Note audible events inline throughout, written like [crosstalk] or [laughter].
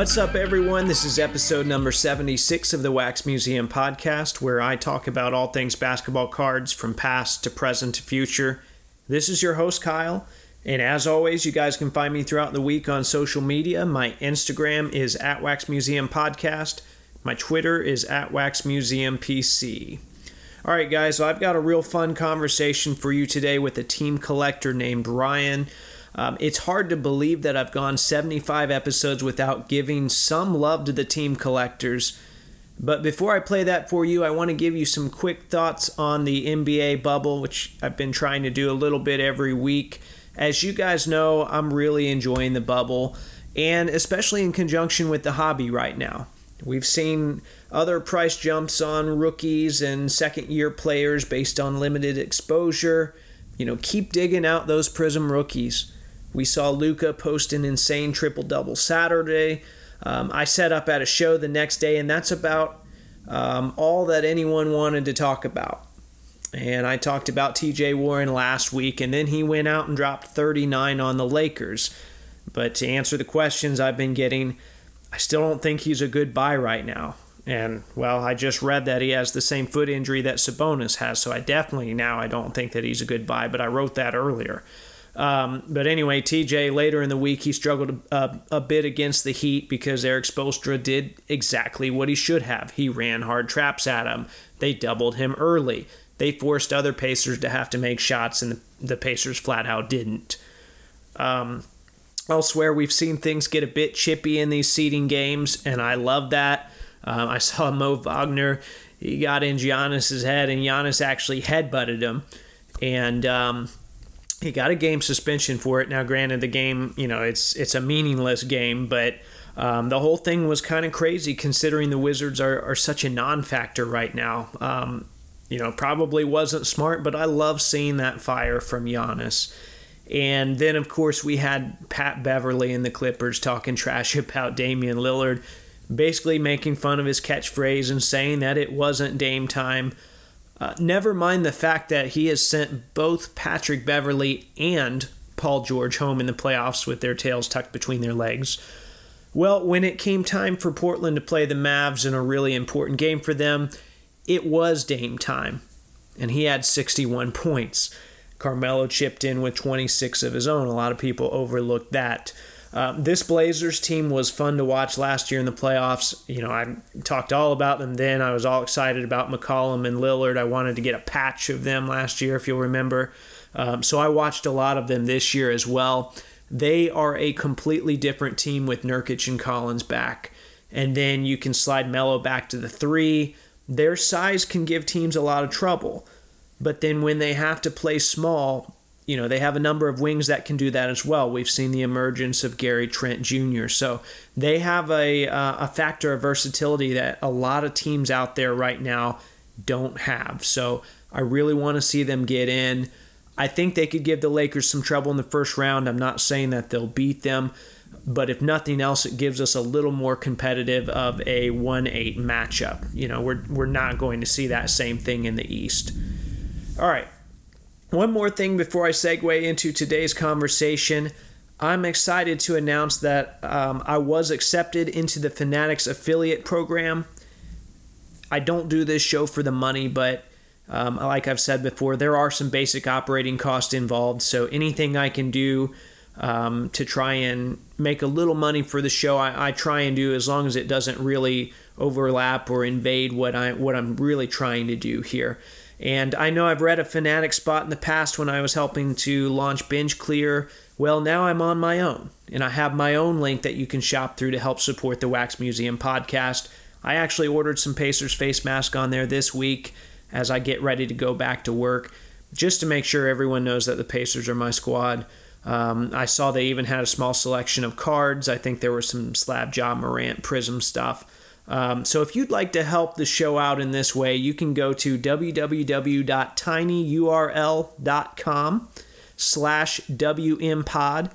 What's up, everyone? This is episode number 76 of the Wax Museum podcast, where I talk about all things basketball cards from past to present to future. This is your host, Kyle. And as always, you guys can find me throughout the week on social media. My Instagram is at Wax Museum Podcast. My Twitter is at Wax Museum PC. All right, guys, so I've got a real fun conversation for you today with a team collector named Ryan. Um, it's hard to believe that I've gone 75 episodes without giving some love to the team collectors. But before I play that for you, I want to give you some quick thoughts on the NBA bubble, which I've been trying to do a little bit every week. As you guys know, I'm really enjoying the bubble, and especially in conjunction with the hobby right now. We've seen other price jumps on rookies and second year players based on limited exposure. You know, keep digging out those Prism rookies. We saw Luka post an insane triple double Saturday. Um, I set up at a show the next day, and that's about um, all that anyone wanted to talk about. And I talked about TJ Warren last week, and then he went out and dropped 39 on the Lakers. But to answer the questions I've been getting, I still don't think he's a good buy right now. And well, I just read that he has the same foot injury that Sabonis has, so I definitely now I don't think that he's a good buy. But I wrote that earlier. Um, but anyway, TJ later in the week he struggled a, a, bit against the Heat because Erik Spoelstra did exactly what he should have. He ran hard traps at him. They doubled him early. They forced other Pacers to have to make shots, and the, the Pacers flat out didn't. Um, elsewhere, we've seen things get a bit chippy in these seeding games, and I love that. Um, I saw Mo Wagner. He got in Giannis's head, and Giannis actually headbutted him, and um, he got a game suspension for it. Now, granted, the game, you know, it's it's a meaningless game, but um, the whole thing was kind of crazy considering the Wizards are, are such a non-factor right now. Um, you know, probably wasn't smart, but I love seeing that fire from Giannis. And then, of course, we had Pat Beverley and the Clippers talking trash [laughs] about Damian Lillard, basically making fun of his catchphrase and saying that it wasn't Dame time. Uh, never mind the fact that he has sent both Patrick Beverley and Paul George home in the playoffs with their tails tucked between their legs. Well, when it came time for Portland to play the Mavs in a really important game for them, it was Dame time, and he had 61 [laughs] points. Carmelo chipped in with 26 of his own. A lot of people overlooked that. Uh, this Blazers team was fun to watch last year in the playoffs. You know, I talked all about them then. I was all excited about McCollum and Lillard. I wanted to get a patch of them last year, if you'll remember. Um, so I watched a lot of them this year as well. They are a completely different team with Nurkic and Collins back. And then you can slide Melo back to the three. Their size can give teams a lot of trouble. But then when they have to play small, you know, they have a number of wings that can do that as well. We've seen the emergence of Gary Trent Jr. So they have a, uh, a factor of versatility that a lot of teams out there right now don't have. So I really want to see them get in. I think they could give the Lakers some trouble in the first round. I'm not saying that they'll beat them, but if nothing else, it gives us a little more competitive of a 1 8 matchup. You know, we're, we're not going to see that same thing in the East. All right. One more thing before I segue into today's conversation. I'm excited to announce that um, I was accepted into the Fanatics affiliate program. I don't do this show for the money, but um, like I've said before, there are some basic operating costs involved. So anything I can do um, to try and make a little money for the show. I, I, try and do as long as it doesn't really overlap or invade what I what I'm really trying to do here. And I know I've read a fanatic spot in the past when I was helping to launch Binge Clear. Well, now I'm on my own, and I have my own link that you can shop through to help support the Wax Museum podcast. I actually ordered some Pacers face mask on there this week as I get ready to go back to work, just to make sure everyone knows that the Pacers are my squad. Um, I saw they even had a small selection of cards. I think there was some Slab Ja Morant Prism stuff. Um, so if you'd like to help the show out in this way, you can go to www.tinyurl.com slash wmpod.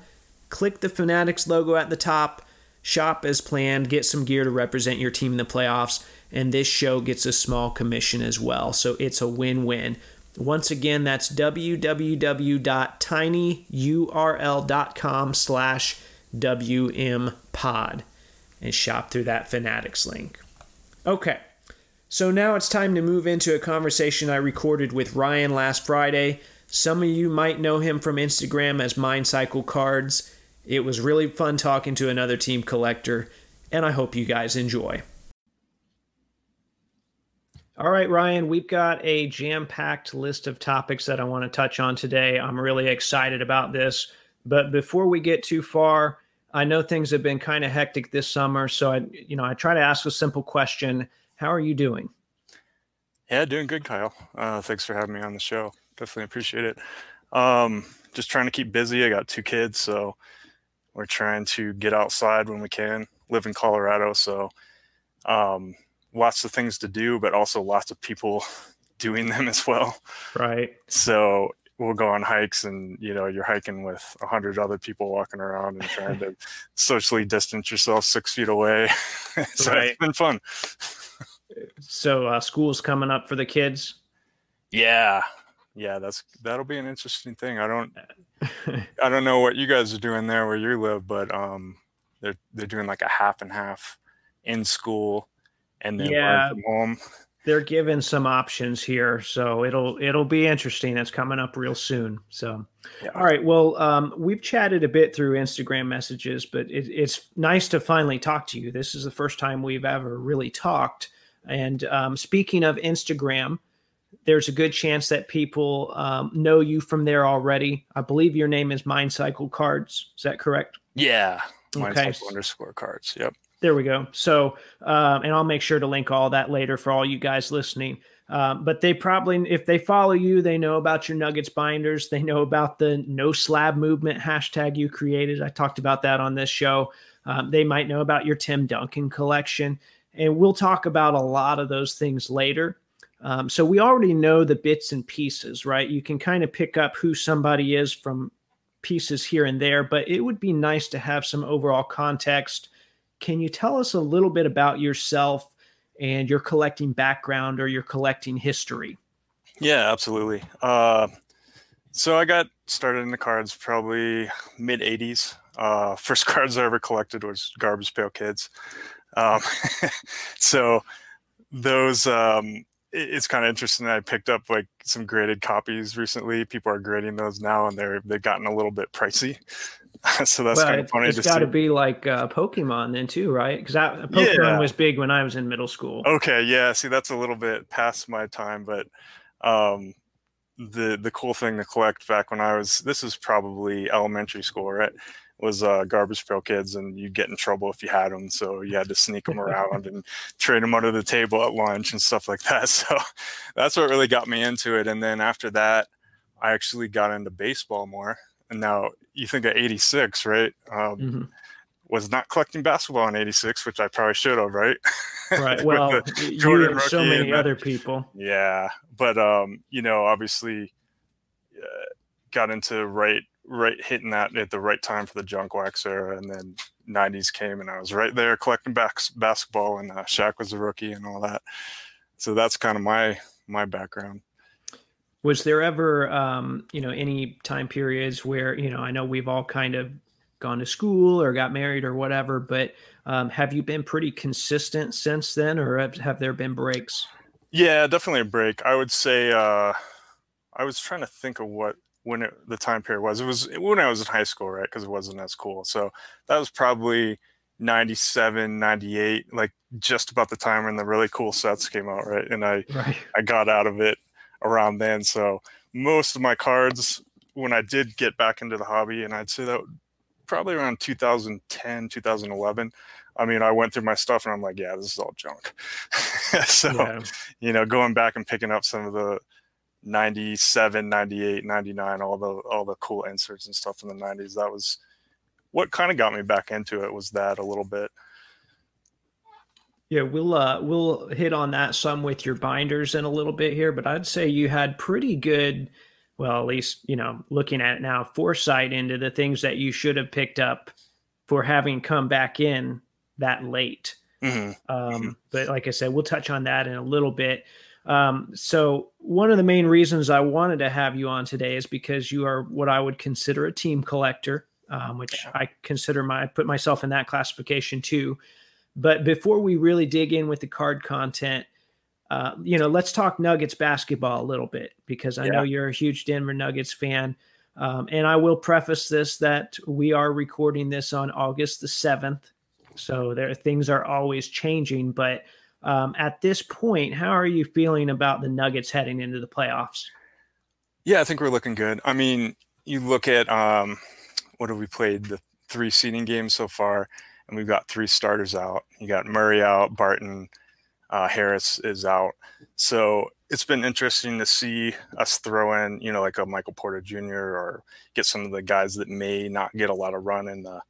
Click the Fanatics logo at the top, shop as planned, get some gear to represent your team in the playoffs, and this show gets a small commission as well. So it's a win-win. Once again, that's www.tinyurl.com slash wmpod. And shop through that Fanatics link. Okay, so now it's time to move into a conversation I recorded with Ryan last Friday. Some of you might know him from Instagram as Mind Cycle Cards. It was really fun talking to another team collector, and I hope you guys enjoy. All right, Ryan, we've got a jam packed list of topics that I want to touch on today. I'm really excited about this. But before we get too far, I know things have been kind of hectic this summer. So I, you know, I try to ask a simple question How are you doing? Yeah, doing good, Kyle. Uh, thanks for having me on the show. Definitely appreciate it. Um, just trying to keep busy. I got two kids, so we're trying to get outside when we can. Live in Colorado, so um, lots of things to do, but also lots of people [laughs] doing them as well. Right. So we'll go on hikes and you know you're hiking with a hundred other people walking around and trying to [laughs] socially distance yourself six feet away [laughs] so right. it's been fun so uh, school's coming up for the kids yeah yeah that's that'll be an interesting thing i don't [laughs] i don't know what you guys are doing there where you live but um they're they're doing like a half and half in school and then yeah. from home. They're given some options here, so it'll it'll be interesting. It's coming up real soon. So, yeah. all right. Well, um, we've chatted a bit through Instagram messages, but it, it's nice to finally talk to you. This is the first time we've ever really talked. And um, speaking of Instagram, there's a good chance that people um, know you from there already. I believe your name is Mind Cycle Cards. Is that correct? Yeah. Mind okay. Cycle underscore cards. Yep. There we go. So, um, and I'll make sure to link all that later for all you guys listening. Um, but they probably, if they follow you, they know about your Nuggets binders. They know about the no slab movement hashtag you created. I talked about that on this show. Um, they might know about your Tim Duncan collection. And we'll talk about a lot of those things later. Um, so we already know the bits and pieces, right? You can kind of pick up who somebody is from pieces here and there, but it would be nice to have some overall context can you tell us a little bit about yourself and your collecting background or your collecting history? Yeah, absolutely. Uh, so I got started in the cards probably mid 80s. Uh, [laughs] first cards I ever collected was Garbage Pail Kids. Um, [laughs] so those, um, it's kind of interesting I picked up like some graded copies recently. People are grading those now, and they're they've gotten a little bit pricey. [laughs] so that's well, kind of funny. It's got to be like uh, Pokemon then too, right? Because Pokemon yeah. was big when I was in middle school. Okay, yeah. See, that's a little bit past my time, but um, the the cool thing to collect back when I was this was probably elementary school, right? Was uh, garbage pail kids, and you'd get in trouble if you had them. So you had to sneak them around and trade them under the table at lunch and stuff like that. [laughs] So that's what really got me into it. And then after that, I actually got into baseball more. And now you think of 86, right? Um, mm-hmm. Was not collecting basketball in 86, which I probably should have, right? Right. [laughs] well, you so many other people. Yeah. But, um, you know, obviously uh, got into right, right hitting that at the right time for the junk wax era. And then 90s came and I was right there collecting backs, basketball and uh, Shaq was a rookie and all that. So that's kind of my, my background. Was there ever, um, you know, any time periods where, you know, I know we've all kind of gone to school or got married or whatever, but um, have you been pretty consistent since then or have, have there been breaks? Yeah, definitely a break. I would say uh, I was trying to think of what when it, the time period was. It was when I was in high school, right? Because it wasn't as cool. So that was probably 97, 98, like just about the time when the really cool sets came out, right? And I right. I got out of it around then. So most of my cards, when I did get back into the hobby, and I'd say that probably around 2010, 2011. I mean, I went through my stuff and I'm like, yeah, this is all junk. [laughs] so, yeah. you know, going back and picking up some of the 97, 98, 99, all the all the cool inserts and stuff in the 90s, that was what kind of got me back into it was that a little bit. Yeah, we'll uh, we'll hit on that some with your binders in a little bit here, but I'd say you had pretty good, well, at least you know, looking at it now, foresight into the things that you should have picked up for having come back in that late. Mm-hmm. Um, mm-hmm. But like I said, we'll touch on that in a little bit. Um, so one of the main reasons I wanted to have you on today is because you are what I would consider a team collector, um, which I consider my I put myself in that classification too. But before we really dig in with the card content, uh, you know, let's talk Nuggets basketball a little bit because I yeah. know you're a huge Denver Nuggets fan. Um, and I will preface this that we are recording this on August the 7th. So there things are always changing. But um, at this point, how are you feeling about the Nuggets heading into the playoffs? Yeah, I think we're looking good. I mean, you look at um, what have we played? The three seeding games so far, and we've got three starters out. You got Murray out, Barton, uh, Harris is out. So it's been interesting to see us throw in, you know, like a Michael Porter Jr. or get some of the guys that may not get a lot of run in the,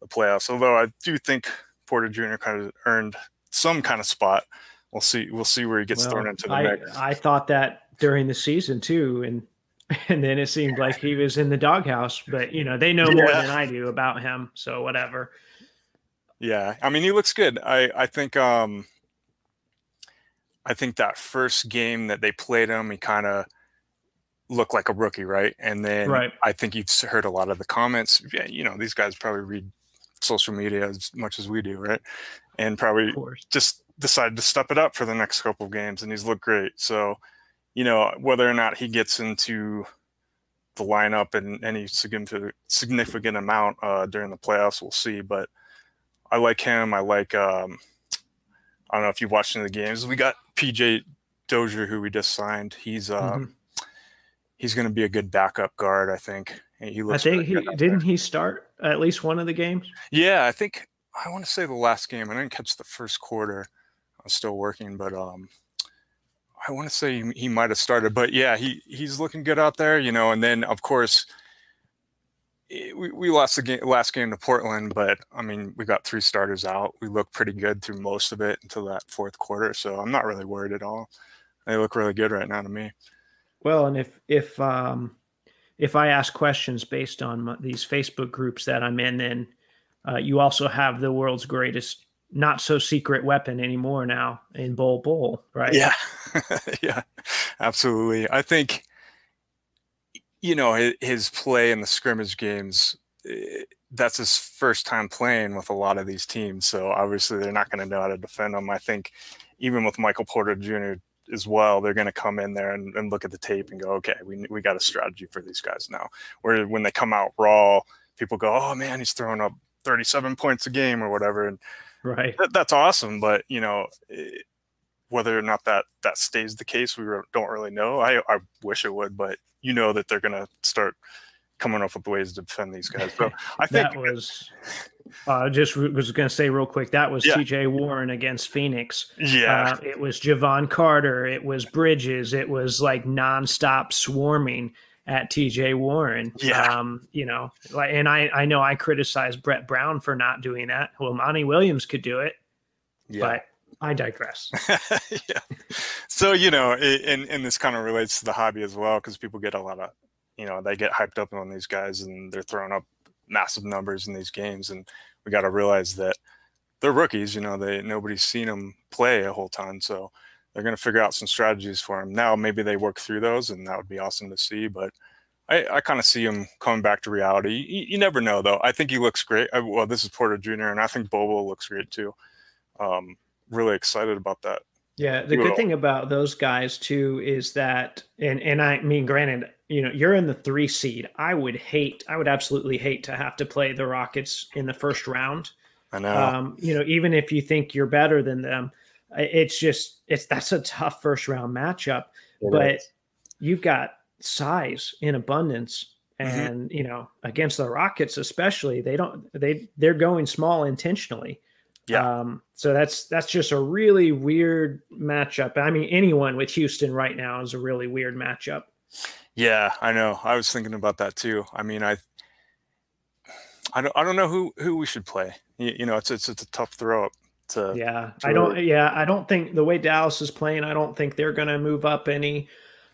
the playoffs. Although I do think Porter Jr. kind of earned some kind of spot. We'll see. We'll see where he gets well, thrown into the I, mix. I thought that during the season too, and [laughs] and then it seemed like he was in the doghouse. But you know, they know more than I do about him, so whatever. Yeah, I mean, he looks good. I I think um I think that first game that they played him, he kind of looked like a rookie, right? And then right. I think you've heard a lot of the comments. Yeah, you know, these guys probably read social media as much as we do, right? And probably just decided to step it up for the next couple of games, and he's looked great. So, you know, whether or not he gets into the lineup in any significant significant amount uh, during the playoffs, we'll see. But I like him. I like. Um, I don't know if you've watched any of the games. We got PJ Dozier, who we just signed. He's uh, mm-hmm. he's going to be a good backup guard, I think. He looks. I think he didn't there. he start at least one of the games. Yeah, I think I want to say the last game. I didn't catch the first quarter. I was still working, but um, I want to say he, he might have started. But yeah, he he's looking good out there, you know. And then of course we, we lost the game, last game to Portland, but I mean, we got three starters out. We looked pretty good through most of it until that fourth quarter. So I'm not really worried at all. They look really good right now to me. Well, and if if um, if I ask questions based on my, these Facebook groups that I'm in, then uh, you also have the world's greatest not so secret weapon anymore now in Bol Bol, right? Yeah, [laughs] yeah, absolutely. I think you know his play in the scrimmage games eh, that's his first time playing with a lot of these teams so obviously they're not going to know how to defend him. I think even with michael porter jr as well they're going to come in there and, and, look at the tape and go okay we, we got a strategy for these guys now. Where when they come out raw people go oh man he's throwing up 37 points a game or whatever and right. that, that's awesome but you know it, whether or not that that stays the case we don't really know. I i wish it would but you know that they're going to start coming up with ways to defend these guys. So I [laughs] think that was. Uh, just was going to say real quick that was yeah. T.J. Warren against Phoenix. Yeah, uh, it was Jevon Carter. It was Bridges. It was like nonstop swarming at T.J. Warren. Yeah, um, you know, like, and I I know I criticized Brett Brown for not doing that. Well, Monty Williams could do it. Yeah. But I digress. [laughs] yeah. So you know, and and this kind of relates to the hobby as well because people get a lot of, you know, they get hyped up on these guys and they're throwing up massive numbers in these games, and we got to realize that they're rookies. You know, they nobody's seen them play a whole ton, so they're going to figure out some strategies for them. Now, maybe they work through those, and that would be awesome to see. But I, I kind of see him coming back to reality. You, you, never know, though. I think he looks great. I, well, this is Porter Jr., and I think Bobo looks great too. Um, really excited about that. Yeah, the good thing about those guys too is that, and and I mean, granted, you know, you're in the three seed. I would hate, I would absolutely hate to have to play the Rockets in the first round. I know. Um, you know, even if you think you're better than them, it's just it's that's a tough first round matchup. It but is. you've got size in abundance, mm-hmm. and mm-hmm. you know, against the Rockets especially, they don't they they're going small intentionally. Yeah. Um, so that's that's just a really weird matchup. I mean, anyone with Houston right now is a really weird matchup. Yeah, I know. I was thinking about that too. I mean, I I don't I don't know who who we should play. You, you know, it's it's it's a tough throw up. To, yeah, to I don't. Yeah, I don't think the way Dallas is playing, I don't think they're going to move up any.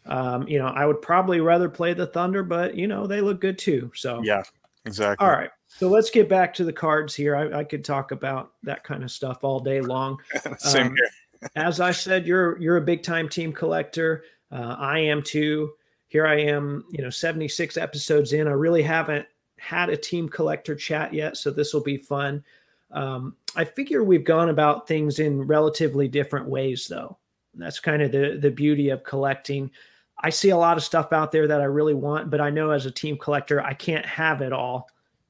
Um, you know, I would probably rather play the Thunder, but you know they look good too. So yeah, exactly. All right. So let's get back to the cards here. I, I could talk about that kind of stuff all day long. [laughs] Same um, here. [laughs] as I said, you're you're a big time team collector. Uh, I am too. Here I am, you know, 76 episodes in. I really haven't had a team collector chat yet, so this will be fun. Um, I figure we've gone about things in relatively different ways, though. That's kind of the the beauty of collecting. I see a lot of stuff out there that I really want, but I know as a team collector, I can't have it all.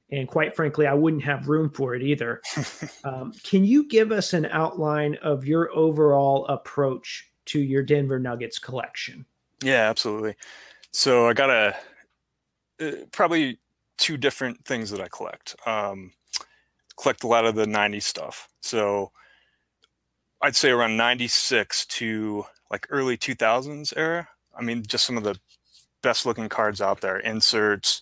And quite frankly, I wouldn't have room for it either. [laughs] um, can you give us an outline of your overall approach to your Denver Nuggets collection? Yeah, absolutely. So I got a uh, probably two different things that I collect. Um, collect a lot of the 90s stuff. So I'd say around 96 to like early 2000s era. I mean, just some of the best looking cards out there, inserts,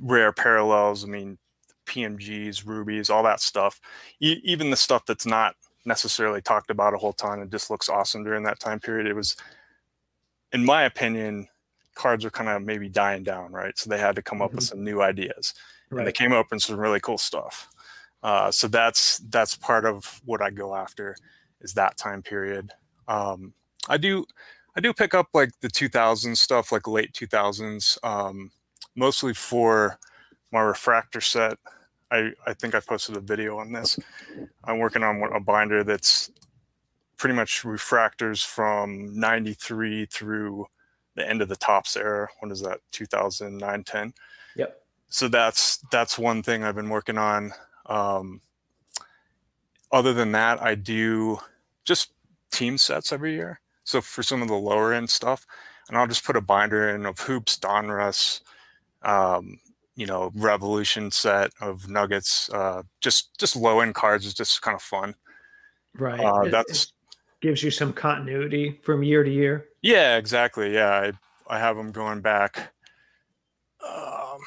rare parallels. I mean, PMGs, rubies, all that stuff. E- even the stuff that's not necessarily talked about a whole ton and just looks awesome during that time period. It was, in my opinion, cards are kind of maybe dying down, right? So they had to come up mm-hmm. with some new ideas, right. and they came up with some really cool stuff. Uh, so that's that's part of what I go after is that time period. Um, I do I do pick up like the 2000s stuff, like late 2000s, um, mostly for my refractor set. I, I think I posted a video on this. I'm working on a binder that's pretty much refractors from 93 through the end of the Topps era. When is that? 2009, 10. Yep. So that's that's one thing I've been working on. Um, other than that, I do just team sets every year. So for some of the lower end stuff, and I'll just put a binder in of hoops, Donruss, um, you know, Revolution set of Nuggets. Uh, just just low end cards is just kind of fun. Right. Uh, it, that's it gives you some continuity from year to year. Yeah, exactly. Yeah, I I have them going back. Um,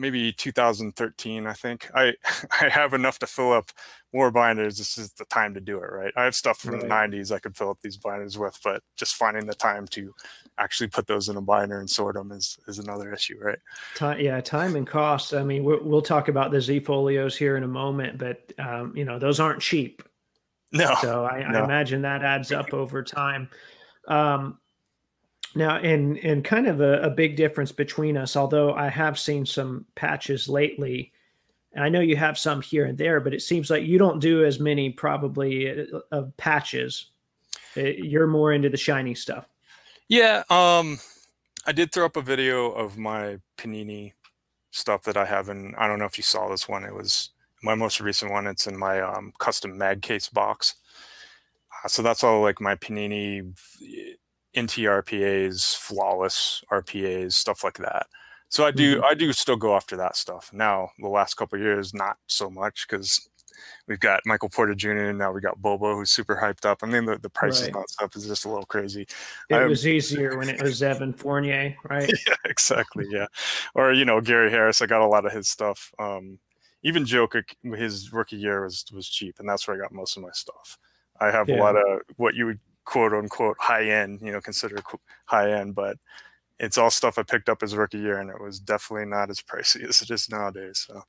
maybe 2013 i think. I [laughs] i have enough to fill up more binders this is the time to do it right? I have stuff from right. the 90s i could fill up these binders with but just finding the time to actually put those in a binder and sort them is is another issue right? Time, yeah time and cost i mean we'll, we'll talk about the z folios here in a moment but um, you know those aren't cheap. No. So i, no. I imagine that adds up [laughs] over time. Um, now, and and kind of a, a, big difference between us, although I have seen some patches lately, I know you have some here and there, but it seems like you don't do as many probably uh, of patches. Uh, you're more into the shiny stuff. Yeah, um, I did throw up a video of my Panini stuff that I have, and I don't know if you saw this one. It was my most recent one. It's in my um, custom mag case box. Uh, so that's all like my Panini NT RPAs, flawless RPAs, stuff like that. So I do mm-hmm. I do still go after that stuff. Now the last couple years, not so much because we've got Michael Porter Jr. and now we got Bobo who's super hyped up. I mean the, the prices right. on stuff is just a little crazy. It I'm, was easier when it was Evan Fournier, right? [laughs] Yeah, exactly. Yeah. Or, you know, Gary Harris. I got a lot of his stuff. Um, even Jokic, his rookie year was was cheap, and that's where I got most of my stuff. I have yeah. a lot of what you would quote unquote high end, you know, considered high end, but it's all stuff I picked up as rookie year, and it was definitely not as pricey [laughs] as it is nowadays. So,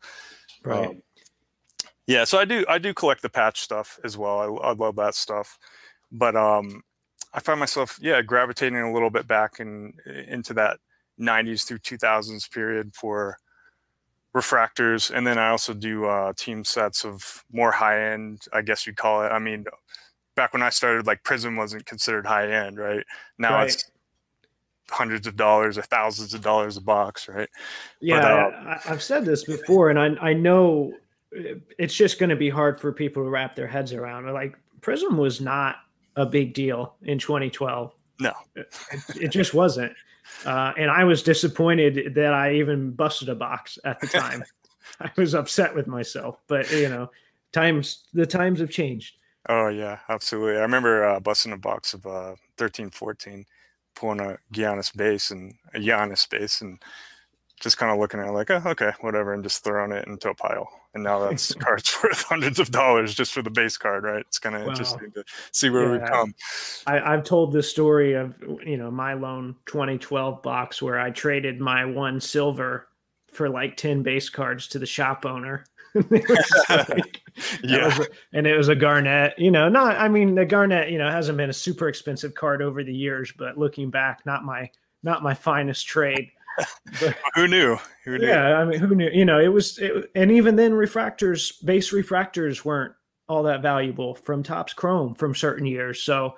right. Um, yeah, so I do I do collect the patch stuff as well. I, I love that stuff, but um, I find myself yeah gravitating a little bit back in into that 90s through 2000s period for refractors, and then I also do uh, team sets of more high end, I guess you'd call it. I mean, back when I started, like Prism wasn't considered high end, right? Now right. it's hundreds of dollars or thousands of dollars a box, right? Yeah, but, uh, I, have said this before, and I I know it's just going to be hard for people to wrap their heads around. Like Prism was not a big deal in 2012. No, it, it just wasn't. Uh, and I was disappointed that I even busted a box at the time. [laughs] I was upset with myself, but you know, times the times have changed. Oh yeah, absolutely. I remember uh, busting a box of uh, 13, 14, pulling a Giannis base and a Giannis base, and just kind of looking at it like, oh, okay, whatever, and just throwing it into a pile. And now that's [laughs] cards [laughs] worth hundreds of dollars just for the base card, right? It's kind of wow. interesting to see where yeah, we come. I, I've told the story of you know my lone 2012 box where I traded my one silver for like 10 base cards to the shop owner [laughs] [laughs] like, yeah. And it was a Garnett, you know, not, I mean, the Garnett, you know, hasn't been a super expensive card over the years, but looking back, not my, not my finest trade. [laughs] but, who knew? Who knew? Yeah, I mean, who knew? You know, it was, it, and even then, refractors, base refractors weren't all that valuable from Topps Chrome from certain years. So,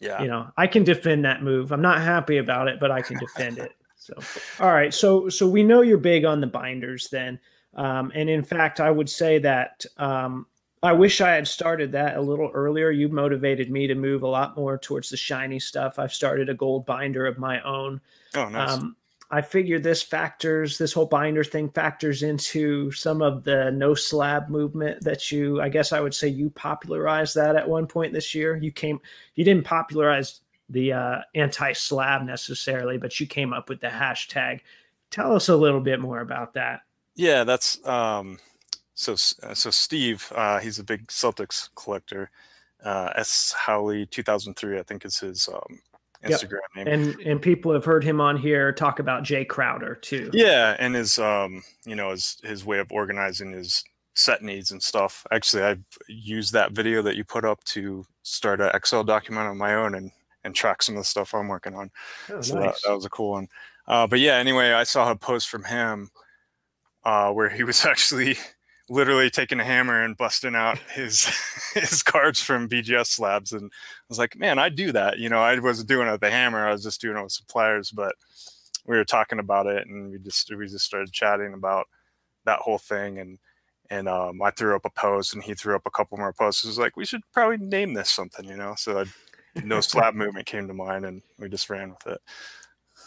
yeah, you know, I can defend that move. I'm not happy about it, but I can defend it. So, all right. So, so we know you're big on the binders then. Um, and in fact, I would say that um, I wish I had started that a little earlier. You motivated me to move a lot more towards the shiny stuff. I've started a gold binder of my own. Oh, nice. Um, I figure this factors, this whole binder thing factors into some of the no slab movement that you, I guess I would say you popularized that at one point this year. You came, you didn't popularize the uh, anti slab necessarily, but you came up with the hashtag. Tell us a little bit more about that. Yeah, that's um, so. Uh, so Steve, uh, he's a big Celtics collector. Uh, S Howley 2003, I think is his um, Instagram yep. name. And and people have heard him on here talk about Jae Crowder too. Yeah, and his um, you know, his his way of organizing his set needs and stuff. Actually, I've used that video that you put up to start an Excel document on my own and and track some of the stuff I'm working on. Oh, so nice. that, that was a cool one. Uh, but yeah, anyway, I saw a post from him uh, where he was [laughs] actually literally taking a hammer and busting out his [laughs] his cards from BGS slabs. And I was like, man, I do that. You know, I wasn't doing it with the hammer. I was just doing it with suppliers. But we were talking about it, and we just we just started chatting about that whole thing. And and um, I threw up a post, and he threw up a couple more posts. It was like, we should probably name this something, you know. So I, no [laughs] slab movement came to mind, and we just ran with it.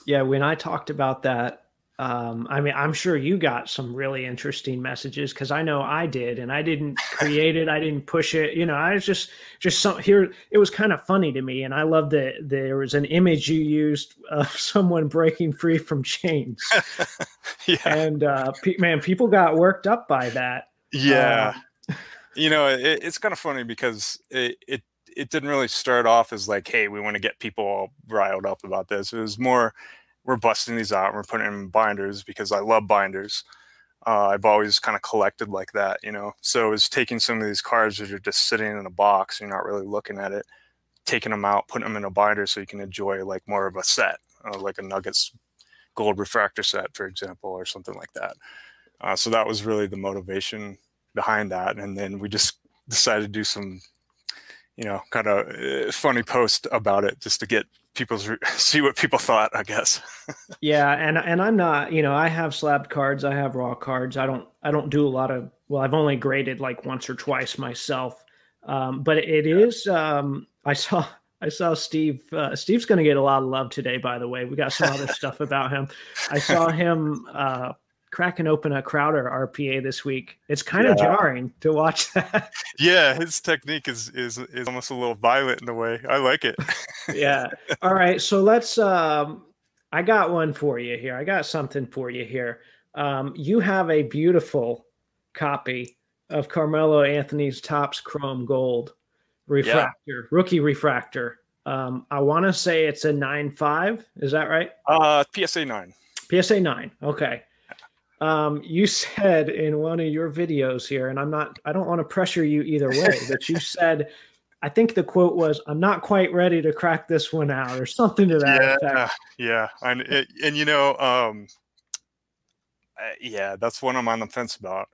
Yeah, when I talked about that um, I mean, I'm sure you got some really interesting messages because I know I did, and I didn't [laughs] create it, I didn't push it. You know, I was just just some here. It was kind of funny to me, and I love that there was an image you used of [laughs] someone breaking free from chains. [laughs] yeah, and uh, man, people got worked up by that. Yeah, um, you know, it, it's kind of funny because it, it it didn't really start off as like, hey, we want to get people all riled up about this. It was more we're busting these out and we're putting them in binders because I love binders. Uh, I've always kind of collected like that, you know. So it's taking some of these cards that are just sitting in a box, you're not really looking at it, taking them out, putting them in a binder so you can enjoy like more of a set, uh, like a Nuggets gold refractor set, for example, or something like that. Uh, so that was really the motivation behind that, and then we just decided to do some, you know, kind of uh, funny post about it just to get people's [laughs] see what people thought i guess. [laughs] Yeah and and i'm not you know i have slabbed cards i have raw cards. I don't i don't do a lot of well i've only graded like once or twice myself. Um, but it is um, i saw [laughs] i saw steve uh, steve's going to get a lot of love today by the way. We got some other stuff about him. I saw him uh, cracking open a Crowder RPA this week. It's kind yeah. of jarring to watch [laughs] that. Yeah, his technique is is is almost a little violent in a way. I like it. [laughs] yeah. All right, so let's um I got one for you here. I got something for you here. Um you have a beautiful copy of Carmelo Anthony's Topps Chrome Gold refractor, yeah. rookie refractor. Um, I want to say it's a nine five. Is that right? Uh, PSA nine. PSA nine. Okay. Um, you said in one of your videos here, and I'm not, I don't want to pressure you either way, but you [laughs] said, I think the quote was, "I'm not quite ready to crack this one out," or something to that yeah, effect. Yeah, and it, and you know, um, yeah, that's one I'm on the fence about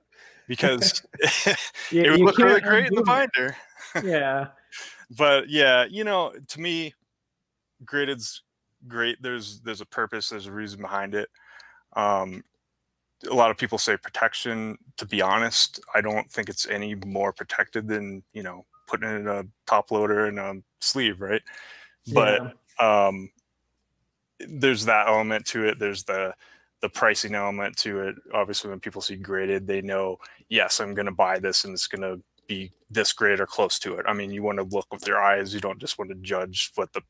because [laughs] [laughs] yeah, it would look really great in the binder. yeah, but yeah, you know, to me, graded's great. There's there's a purpose. There's a reason behind it. Um, a lot of people say protection. To be honest, I don't think it's any more protected than you know putting it in a top loader and a sleeve, right? Yeah. But um, there's that element to it. There's the the pricing element to it. Obviously, when people see graded, they know yes, I'm going to buy this, and it's going to be this grade or close to it. I mean, you want to look with your eyes. You don't just want to judge what the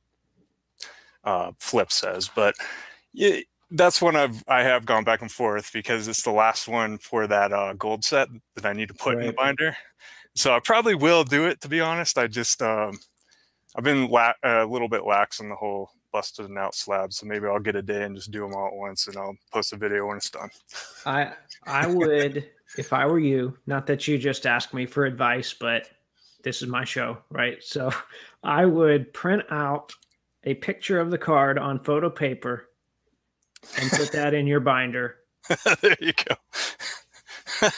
uh, flip says, but. Yeah, that's one I've I have gone back and forth because it's the last one for that uh, gold set that I need to put right. in the binder. So I probably will do it. To be honest, I just um, I've been la- a little bit lax on the whole busted and out slab. So maybe I'll get a day and just do them all at once, and I'll post a video when it's done. I I would if I were you. Not that you just asked me for advice, but this is my show, right? So I would print out a picture of the card on photo paper and put that in your binder. [laughs] there you go.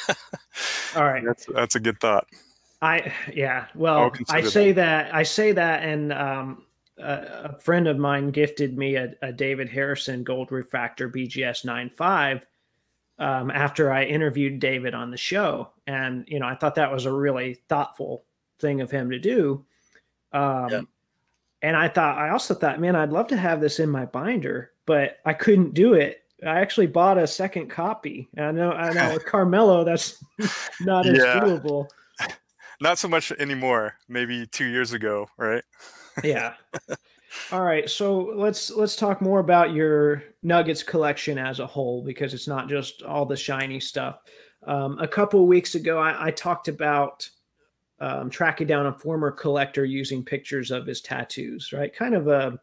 All right. That's that's a good thought. I yeah. Well, I say that. that. I say that, and um, a, a, friend of mine gifted me a, a, David Harrison Gold Refractor BGS 95 um, after I interviewed David on the show, and you know I thought that was a really thoughtful thing of him to do. Um, yeah. And I thought I also thought, man, I'd love to have this in my binder, but I couldn't do it I actually bought a second copy. I know, I know, with Carmelo, that's [laughs] not as yeah. doable. [laughs] Not so much anymore. Maybe two years ago, right? yeah. All right, so let's let's talk more about your Nuggets collection as a whole because it's not just all the shiny stuff. Um, a couple weeks ago, I, I talked about um, tracking down a former collector using pictures of his tattoos. Right, kind of a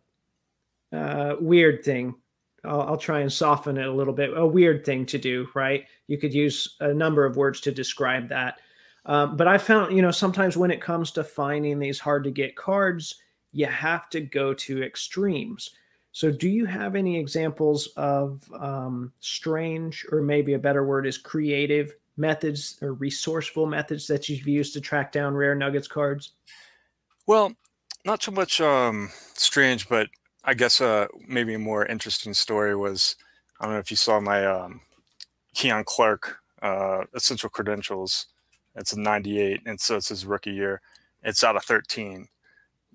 uh, weird thing I'll, I'll, try and soften it a little bit. A weird thing to do, right? You could use a number of words to describe that. Um, but I found, you know, sometimes when it comes to finding these hard to get cards, you have to go to extremes. So, do you have any examples of um, strange, or maybe a better word is creative methods or resourceful methods that you've used to track down rare Nuggets cards? Well, not so much um, strange, but I guess uh, maybe a more interesting story was I don't know if you saw my um, Keon Clark uh, essential credentials. It's a 98, and so it's his rookie year. It's out of 13,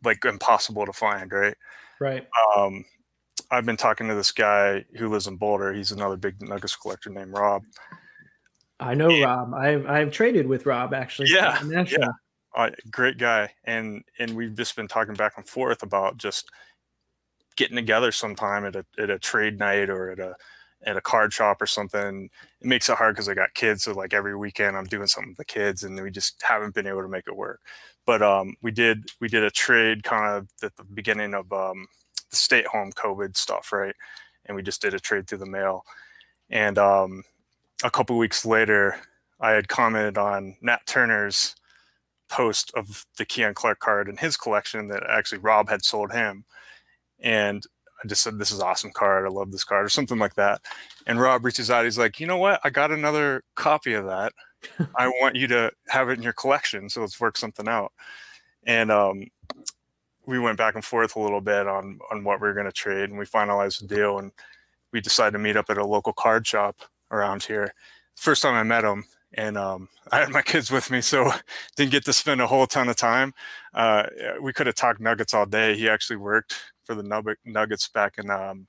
like impossible to find, right? Right. Um, I've been talking to this guy who lives in Boulder. He's another big Nuggets collector named Rob. I know and, Rob. I've I've traded with Rob actually. Yeah, yeah. Uh, great guy, and and we've just been talking back and forth about just getting together sometime at a at a trade night or at a at a card shop or something. It makes it hard because I got kids. So like every weekend I'm doing something with the kids and we just haven't been able to make it work. But um, we did we did a trade kind of at the beginning of um, the stay at home COVID stuff, right? And we just did a trade through the mail. And um, a couple weeks later, I had commented on Nat Turner's post of the Keon Clark card in his collection that actually Rob had sold him and I just said, "This is awesome card. I love this card," or something like that. And Rob reaches out. He's like, "You know what? I got another copy of that. I want you to have it in your collection. So let's work something out." And um, we went back and forth a little bit on on what we were going to trade, and we finalized the deal. And we decided to meet up at a local card shop around here. First time I met him, and um, [laughs] I had my kids with me, so [laughs] didn't get to spend a whole ton of time. Uh, we could have talked Nuggets all day. He actually worked for the Nuggets back in um,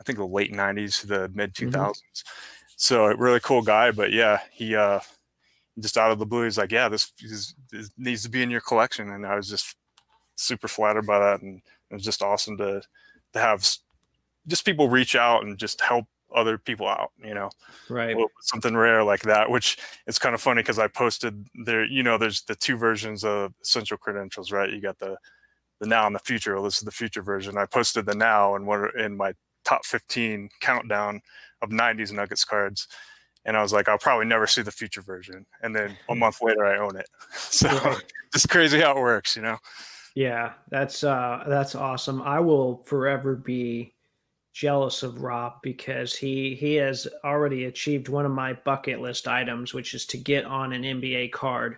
I think the late '90s to the mid 2000s. Mm-hmm. So a really cool guy, but yeah, he uh, just out of the blue, he's like, "Yeah, this, this, needs to be in your collection," and I was just super flattered by that, and it was just awesome to to have just people reach out and just help other people out, you know, right? Something rare like that, which it's kind of funny because I posted there, you know, there's the two versions of essential credentials, right? You got the the now and the future. Well, this is the future version. I posted the now and one in my top 15 countdown of 90s Nuggets cards. And I was like, I'll probably never see the future version. And then a month later, I own it. [laughs] So yeah. it's crazy how it works, you know? Yeah, that's uh, that's awesome. I will forever be jealous of Rob because he he has already achieved one of my bucket list items, which is to get on an NBA card.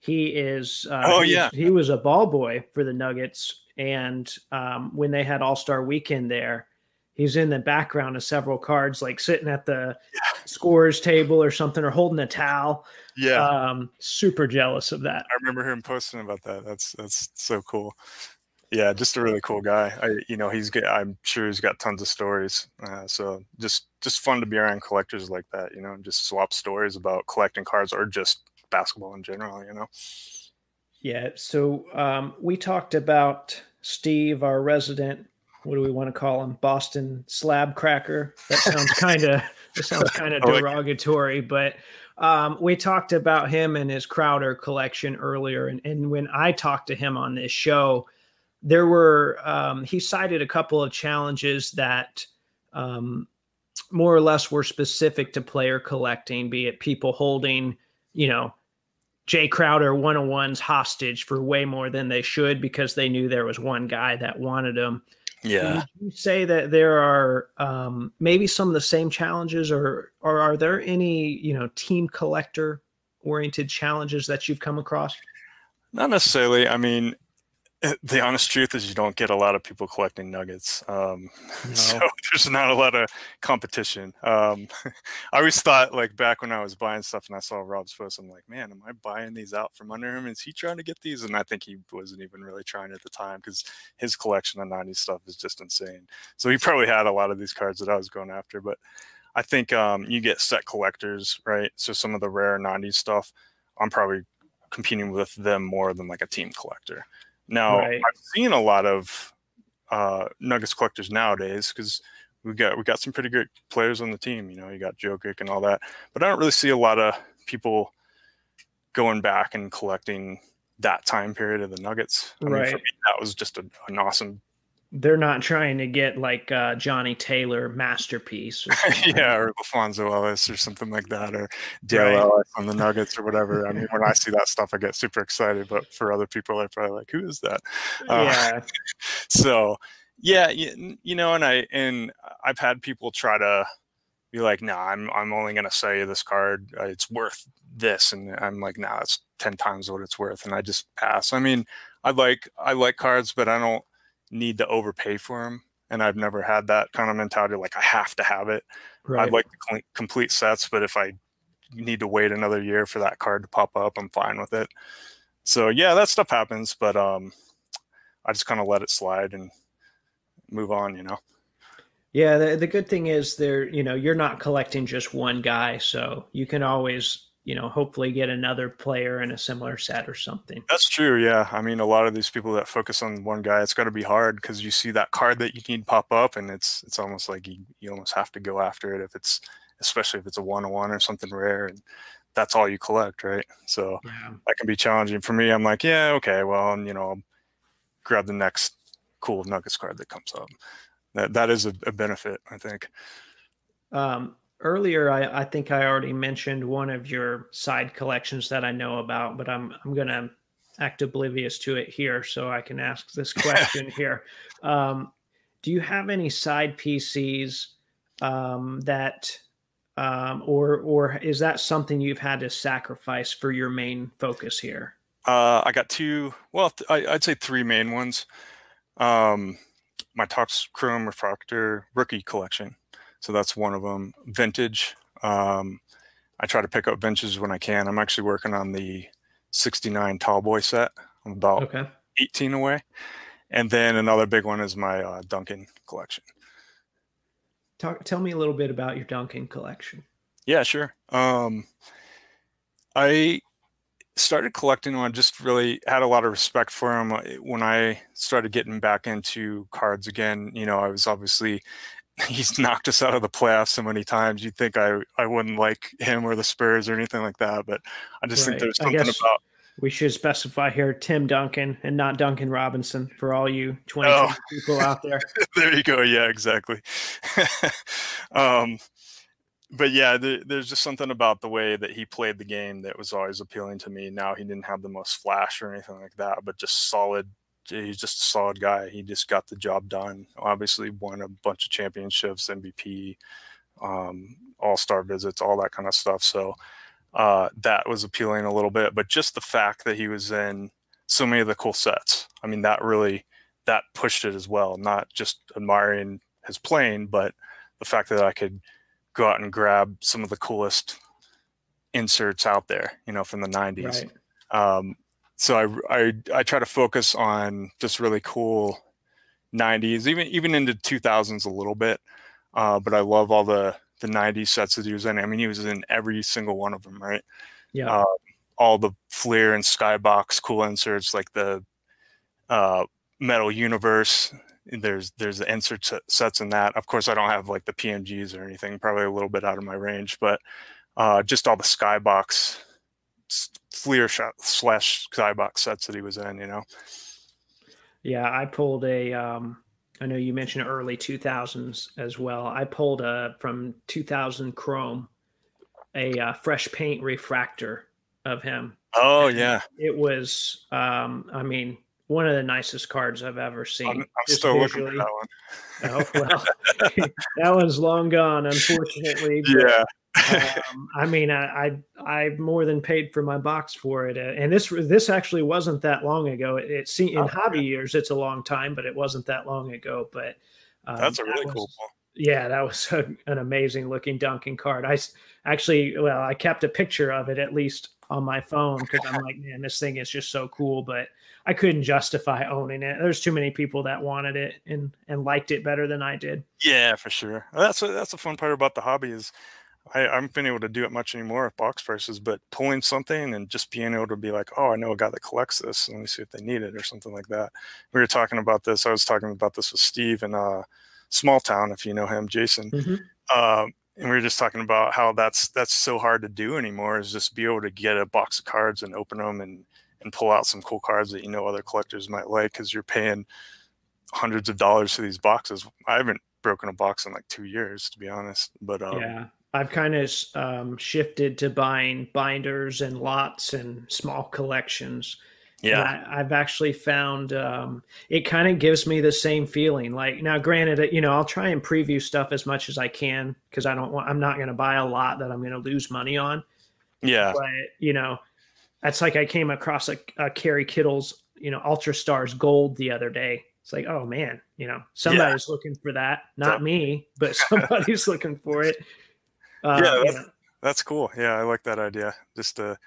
He is. Uh, oh yeah. He was a ball boy for the Nuggets, and um, when they had All Star Weekend there, he's in the background of several cards, like sitting at the yeah. scores table or something, or holding a towel. Yeah. Um, super jealous of that. I remember him posting about that. That's that's so cool. Yeah, just a really cool guy. I, you know, he's got. I'm sure he's got tons of stories. Uh, so just just fun to be around collectors like that. You know, and just swap stories about collecting cards or just basketball in general, you know? Yeah. So um, we talked about Steve, our resident, what do we want to call him? Boston slab cracker. That sounds [laughs] kind of, that sounds kind of derogatory, but um, we talked about him and his Crowder collection earlier. And, and when I talked to him on this show, there were, um, he cited a couple of challenges that, um, more or less were specific to player collecting, be it people holding, you know, Jae Crowder 101's hostage for way more than they should because they knew there was one guy that wanted him. Yeah. You say that there are um, maybe some of the same challenges, or or are there any you know team collector oriented challenges that you've come across? Not necessarily. I mean, the honest truth is you don't get a lot of people collecting nuggets. Um, [laughs] no. So there's not a lot of competition. Um, [laughs] I always thought like back when I was buying stuff and I saw Rob's post, I'm like, man, am I buying these out from under him? Is he trying to get these? And I think he wasn't even really trying at the time because his collection of 90s stuff is just insane. So he probably had a lot of these cards that I was going after, but I think um, you get set collectors, right? So some of the rare 90s stuff, I'm probably competing with them more than like a team collector. Now, right. I've seen a lot of uh, Nuggets collectors nowadays because we got we got some pretty good players on the team. You know, you got Jokic and all that, but I don't really see a lot of people going back and collecting that time period of the Nuggets. I right. Mean, me, that was just a, an awesome they're not trying to get like uh, Johnny Taylor masterpiece. Or [laughs] yeah, or LaPhonso Ellis or something like that, or Dale right. Ellis on the Nuggets or whatever. I mean, when I see that stuff, I get super excited. But for other people, they're probably like, "Who is that?" Uh, yeah. [laughs] so, yeah, you, you know, and I and I've had people try to be like, "No, nah, I'm I'm only going to sell you this card. Uh, it's worth this," and I'm like, "No, nah, it's ten times what it's worth," and I just pass. I mean, I like I like cards, but I don't need to overpay for them. And I've never had that kind of mentality like I have to have it. Right. I'd like the complete sets, but if I need to wait another year for that card to pop up, I'm fine with it. So yeah, that stuff happens, but um, I just kind of let it slide and move on, you know. Yeah, the, the good thing is there, you know, you're not collecting just one guy, so you can always you know, hopefully get another player in a similar set or something. That's true. Yeah. I mean, a lot of these people that focus on one guy, it's got to be hard because you see that card that you need pop up and it's, it's almost like you, you almost have to go after it if it's, especially if it's a one on one or something rare and that's all you collect. Right. So yeah. that can be challenging for me. I'm like, yeah, okay, well, you know, I'll grab the next cool Nuggets card that comes up. That, that is a, a benefit, I think. Um, earlier I, I think I already mentioned one of your side collections that I know about, but I'm I'm gonna act oblivious to it here so I can ask this [laughs] question here. Um, do you have any side PCs um, that um, or or is that something you've had to sacrifice for your main focus here? Uh, I got two. Well, I, would say three main ones. Um, my Topps Chrome Refractor rookie collection. So that's one of them. Vintage. Um, I try to pick up vintages when I can. I'm actually working on the 69 Tallboy set. I'm about okay. 18 away. And then another big one is my uh, Duncan collection. Talk, tell me a little bit about your Duncan collection. Yeah, sure. Um, I started collecting when I just really had a lot of respect for him. When I started getting back into cards again, you know, I was obviously [laughs] he's knocked us out of the playoffs so many times. You'd think I, I wouldn't like him or the Spurs or anything like that, but I just right. think there's something about. We should specify here Tim Duncan and not Duncan Robinson for all you 20 oh. people out there. [laughs] there you go. Yeah, exactly. [laughs] um, but yeah, there, there's just something about the way that he played the game that was always appealing to me. Now he didn't have the most flash or anything like that, but just solid he's just a solid guy. He just got the job done. Obviously, won a bunch of championships, MVP, um, All Star visits, all that kind of stuff. So uh, that was appealing a little bit. But just the fact that he was in so many of the cool sets, I mean, that really that pushed it as well. Not just admiring his playing, but the fact that I could go out and grab some of the coolest inserts out there, you know, from the '90s. Right. Um, so I, I I try to focus on just really cool 90s, even even into 2000s a little bit. Uh, but I love all the the 90s sets that he was in. I mean, he was in every single one of them, right? Yeah. Uh, all the Fleer and Skybox cool inserts, like the uh, Metal Universe. There's there's the insert sets in that. Of course, I don't have like the PMGs or anything. Probably a little bit out of my range, but uh, just all the Skybox Fleer shot slash skybox sets that he was in, you know. Yeah, I pulled a. Um, I know you mentioned early 2000s as well. I pulled a from 2000 Chrome, a uh, fresh paint refractor of him. Oh yeah, it was. Um, I mean, one of the nicest cards I've ever seen. I'm, I'm still visually. looking for that one. oh well, [laughs] that one's long gone, [laughs] unfortunately. yeah. Um, I mean, I, I I more than paid for my box for it, uh, and this this actually wasn't that long ago. It, it in oh, hobby years, it's a long time, but it wasn't that long ago. But um, that's a really that was, cool. Yeah, that was a, [laughs] an amazing looking Duncan card. I actually, well, I kept a picture of it at least on my phone because I'm like, man, this thing is just so cool. But I couldn't justify owning it. There's too many people that wanted it and and liked it better than I did. Yeah, for sure. That's a, that's the fun part about the hobby is I, I haven't been able to do it much anymore at box prices, but pulling something and just being able to be like, oh, I know a guy that collects this. Let me see if they need it or something like that. We were talking about this. I was talking about this with Steve in uh, Small Town, if you know him, Jason. Mm-hmm. Uh, and we were just talking about how that's that's so hard to do anymore. Is just be able to get a box of cards and open them and and pull out some cool cards that you know other collectors might like because you're paying hundreds of dollars for these boxes. I haven't broken a box in like two years, to be honest. But um, yeah, I've kind of um, shifted to buying binders and lots and small collections. Yeah, I, have actually found um, it kind of gives me the same feeling. Like now, granted, you know, I'll try and preview stuff as much as I can because I don't want. I'm not going to buy a lot that I'm going to lose money on. Yeah, but you know, that's like I came across a, a Kerry Kittles, you know, Ultra Stars Gold the other day. It's like, oh man, you know, somebody's yeah. looking for that. Not me, but [laughs] somebody's looking for it. Uh, yeah, that's, you know. that's, cool. Yeah, I like that idea. Just to,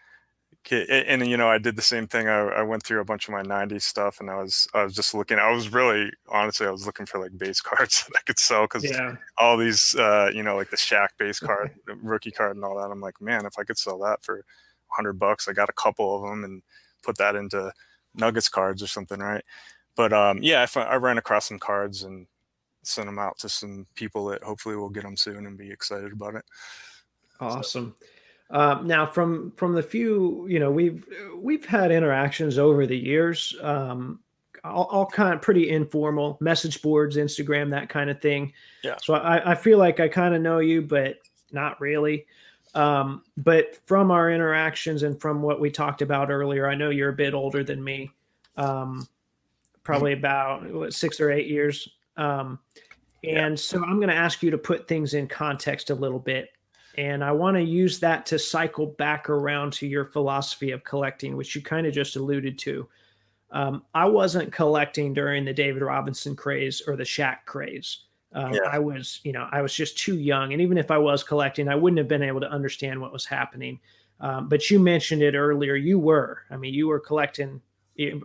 and, and you know, I did the same thing. I, I, went through a bunch of my '90s stuff, and I was I was just looking. I was really honestly, I was looking for like base [laughs] cards that I could sell because yeah. all these, uh, you know, like the Shaq base [laughs] card, rookie card, and all that. I'm like, man, if I could sell that for 100 bucks, I got a couple of them and put that into Nuggets cards or something, right? But um, yeah, I, I ran across some cards and send them out to some people that hopefully will get them soon and be excited about it. Awesome. So. Um, now, from from the few, you know, we've we've had interactions over the years, um, all, all, kind of pretty informal message boards, Instagram, that kind of thing. Yeah. So I, I feel like I kind of know you, but not really. Um, but from our interactions and from what we talked about earlier, I know you're a bit older than me, um, probably about what, six or eight years. Um, and yeah. so I'm going to ask you to put things in context a little bit. And I want to use that to cycle back around to your philosophy of collecting, which you kind of just alluded to. Um, I wasn't collecting during the David Robinson craze or the Shaq craze. Um, yeah. I was, you know, I was just too young. And even if I was collecting, I wouldn't have been able to understand what was happening. Um, but you mentioned it earlier. You were, I mean, you were collecting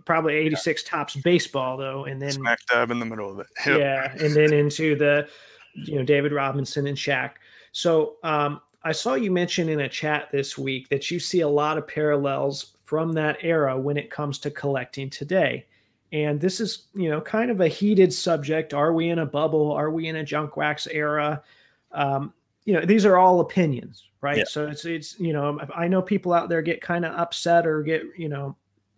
probably 86 yeah. Topps baseball though and then smack dab in the middle of it [laughs] yep. yeah and then into the you know david robinson and Shaq. so um, i saw you mention in a chat this week that you see a lot of parallels from that era when it comes to collecting today and this is you know kind of a heated subject are we in a bubble are we in a junk wax era um, you know these are all opinions right yeah. so it's it's you know i know people out there get kind of upset or get you know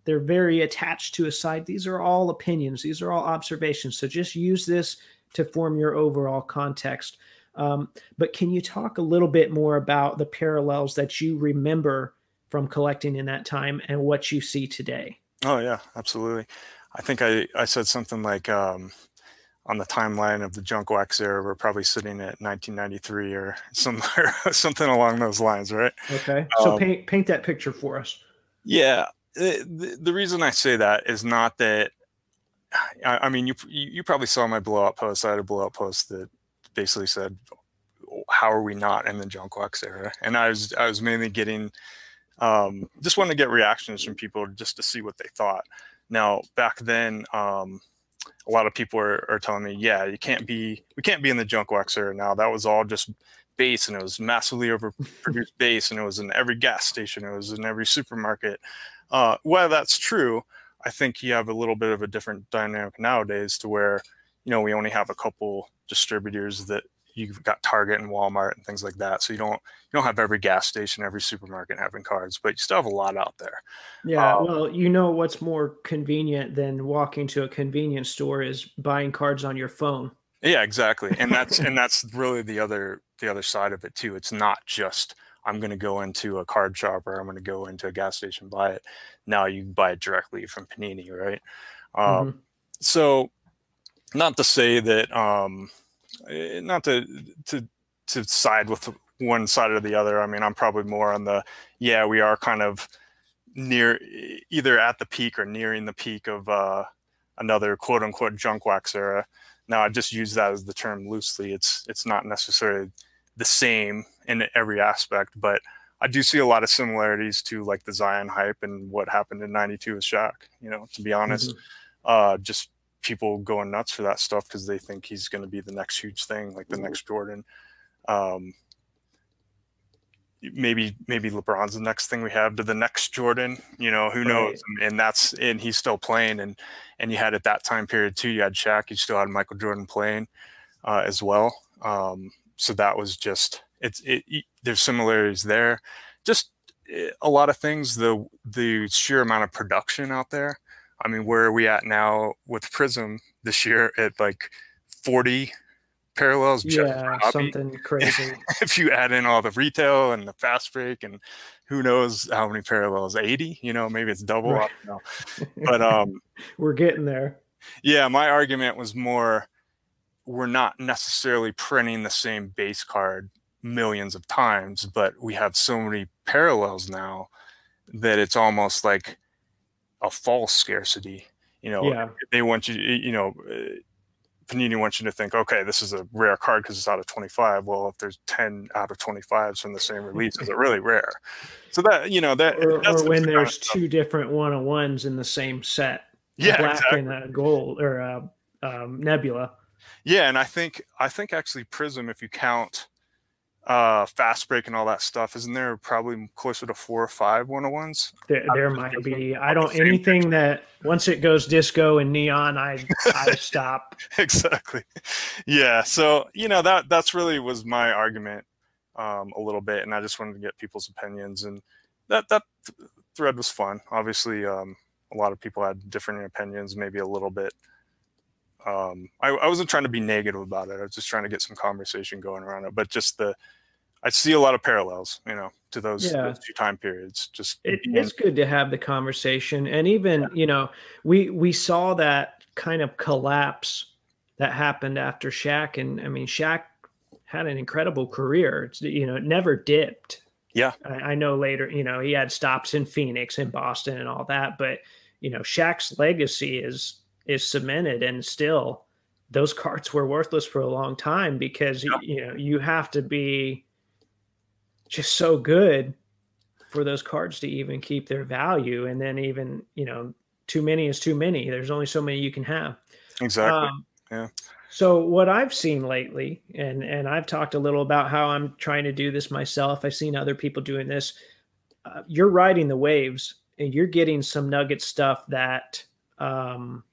they're very attached to a side. These are all opinions, these are all observations. So just use this to form your overall context. Um, but can you talk a little bit more about the parallels that you remember from collecting in that time and what you see today? Oh, yeah, absolutely. I think I, I said something like um, on the timeline of the junk wax era, we're probably sitting at 1993 or [laughs] somewhere, something along those lines, right? Okay. So um, paint, paint that picture for us. Yeah. The, the reason I say that is not that I, I mean you you probably saw my blowout post. I had a blowout post that basically said, "How are we not in the junk wax era?" And I was I was mainly getting um, just wanted to get reactions from people just to see what they thought. Now back then, um, a lot of people are, are telling me, "Yeah, you can't be we can't be in the junk wax era now. That was all just base and it was massively overproduced [laughs] base and it was in every gas station it was in every supermarket uh, while that's true, I think you have a little bit of a different dynamic nowadays to where, you know, we only have a couple distributors that you've got Target and Walmart and things like that. So you don't you don't have every gas station, every supermarket having cards, but you still have a lot out there. Yeah, um, well, you know what's more convenient than walking to a convenience store is buying cards on your phone. Yeah, exactly. And that's [laughs] and that's really the other the other side of it too. It's not just I'm going to go into a card shop or I'm going to go into a gas station buy it. Now you can buy it directly from Panini, right? Um, mm-hmm. So, not to say that, um, eh, not to to to side with one side or the other. I mean, I'm probably more on the yeah, we are kind of near either at the peak or nearing the peak of uh, another quote unquote junk wax era. Now, I just use that as the term loosely. It's it's not necessarily the same in every aspect, but I do see a lot of similarities to like the Zion hype and what happened in '92 with Shaq. You know, to be honest, mm-hmm. uh, just people going nuts for that stuff because they think he's going to be the next huge thing, like the mm-hmm. next Jordan. Um, maybe maybe LeBron's the next thing we have to the next Jordan. You know, who knows? Right. And that's and he's still playing. And and you had at that time period too. You had Shaq. You still had Michael Jordan playing uh, as well. Um, so that was just it's it, it, There's similarities there. Just eh, a lot of things. The the sheer amount of production out there. I mean, where are we at now with Prizm this year at like 40 parallels. Yeah, something crazy. [laughs] if you add in all the retail and the fast break and who knows how many parallels, 80, you know, maybe it's double. Right. [laughs] But um, we're getting there. Yeah, my argument was more we're not necessarily printing the same base card millions of times, but we have so many parallels now that it's almost like a false scarcity. You know, yeah. they want you, you know, Panini wants you to think, okay, this is a rare card because it's out of 25. Well, if there's 10 out of 25s from the same release, is it really rare? So that, you know, that. Or, or when there's two different one on ones in the same set. Yeah. Black exactly. and a gold or uh, um, nebula. Yeah. And I think, I think actually Prizm, if you count uh, fast break and all that stuff, isn't there probably closer to four or five one on ones? There, there might be. I don't anything that once it goes disco and neon, I I [laughs] stop. exactly. Yeah. So you know that that's really was my argument um, a little bit, and I just wanted to get people's opinions, and that that thread was fun. Obviously, um, a lot of people had different opinions, maybe a little bit. Um, I, I wasn't trying to be negative about it. I was just trying to get some conversation going around it. But just the I see a lot of parallels, you know, to those, yeah. those two time periods. Just it, it's good to have the conversation, and even yeah. you know, we we saw that kind of collapse that happened after Shaq, and I mean, Shaq had an incredible career. It's you know, it never dipped. Yeah, I, I know later, you know, he had stops in Phoenix and Boston and all that, but you know, Shaq's legacy is is cemented, and still those cards were worthless for a long time because yeah. you know you have to be just so good for those cards to even keep their value. And then even, you know, too many is too many. There's only so many you can have. Exactly. Um, yeah. So what I've seen lately, and and I've talked a little about how I'm trying to do this myself. I've seen other people doing this. Uh, you're riding the waves, and you're getting some nugget stuff that um,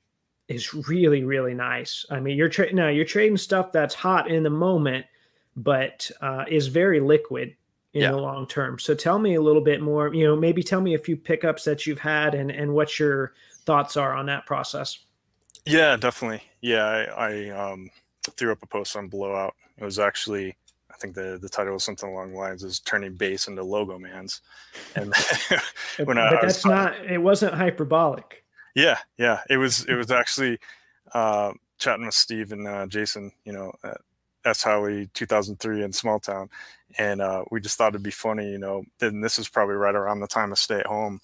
is really really nice. I mean, you're trading now. You're trading stuff that's hot in the moment, but uh, is very liquid in yeah. the long term. So tell me a little bit more, you know, maybe tell me a few pickups that you've had and, and what your thoughts are on that process. Yeah, definitely. Yeah, I, I um, threw up a post on Blowout. It was actually, I think the, the title was something along the lines is turning base into logo mans. And [laughs] when but I, that's I not, it wasn't hyperbolic. Yeah. Yeah. It was, it was actually uh, chatting with Steve and uh, Jason, you know, at, S. Howie 2003 in Small Town, and uh, we just thought it'd be funny, you know. Then this is probably right around the time of stay at home,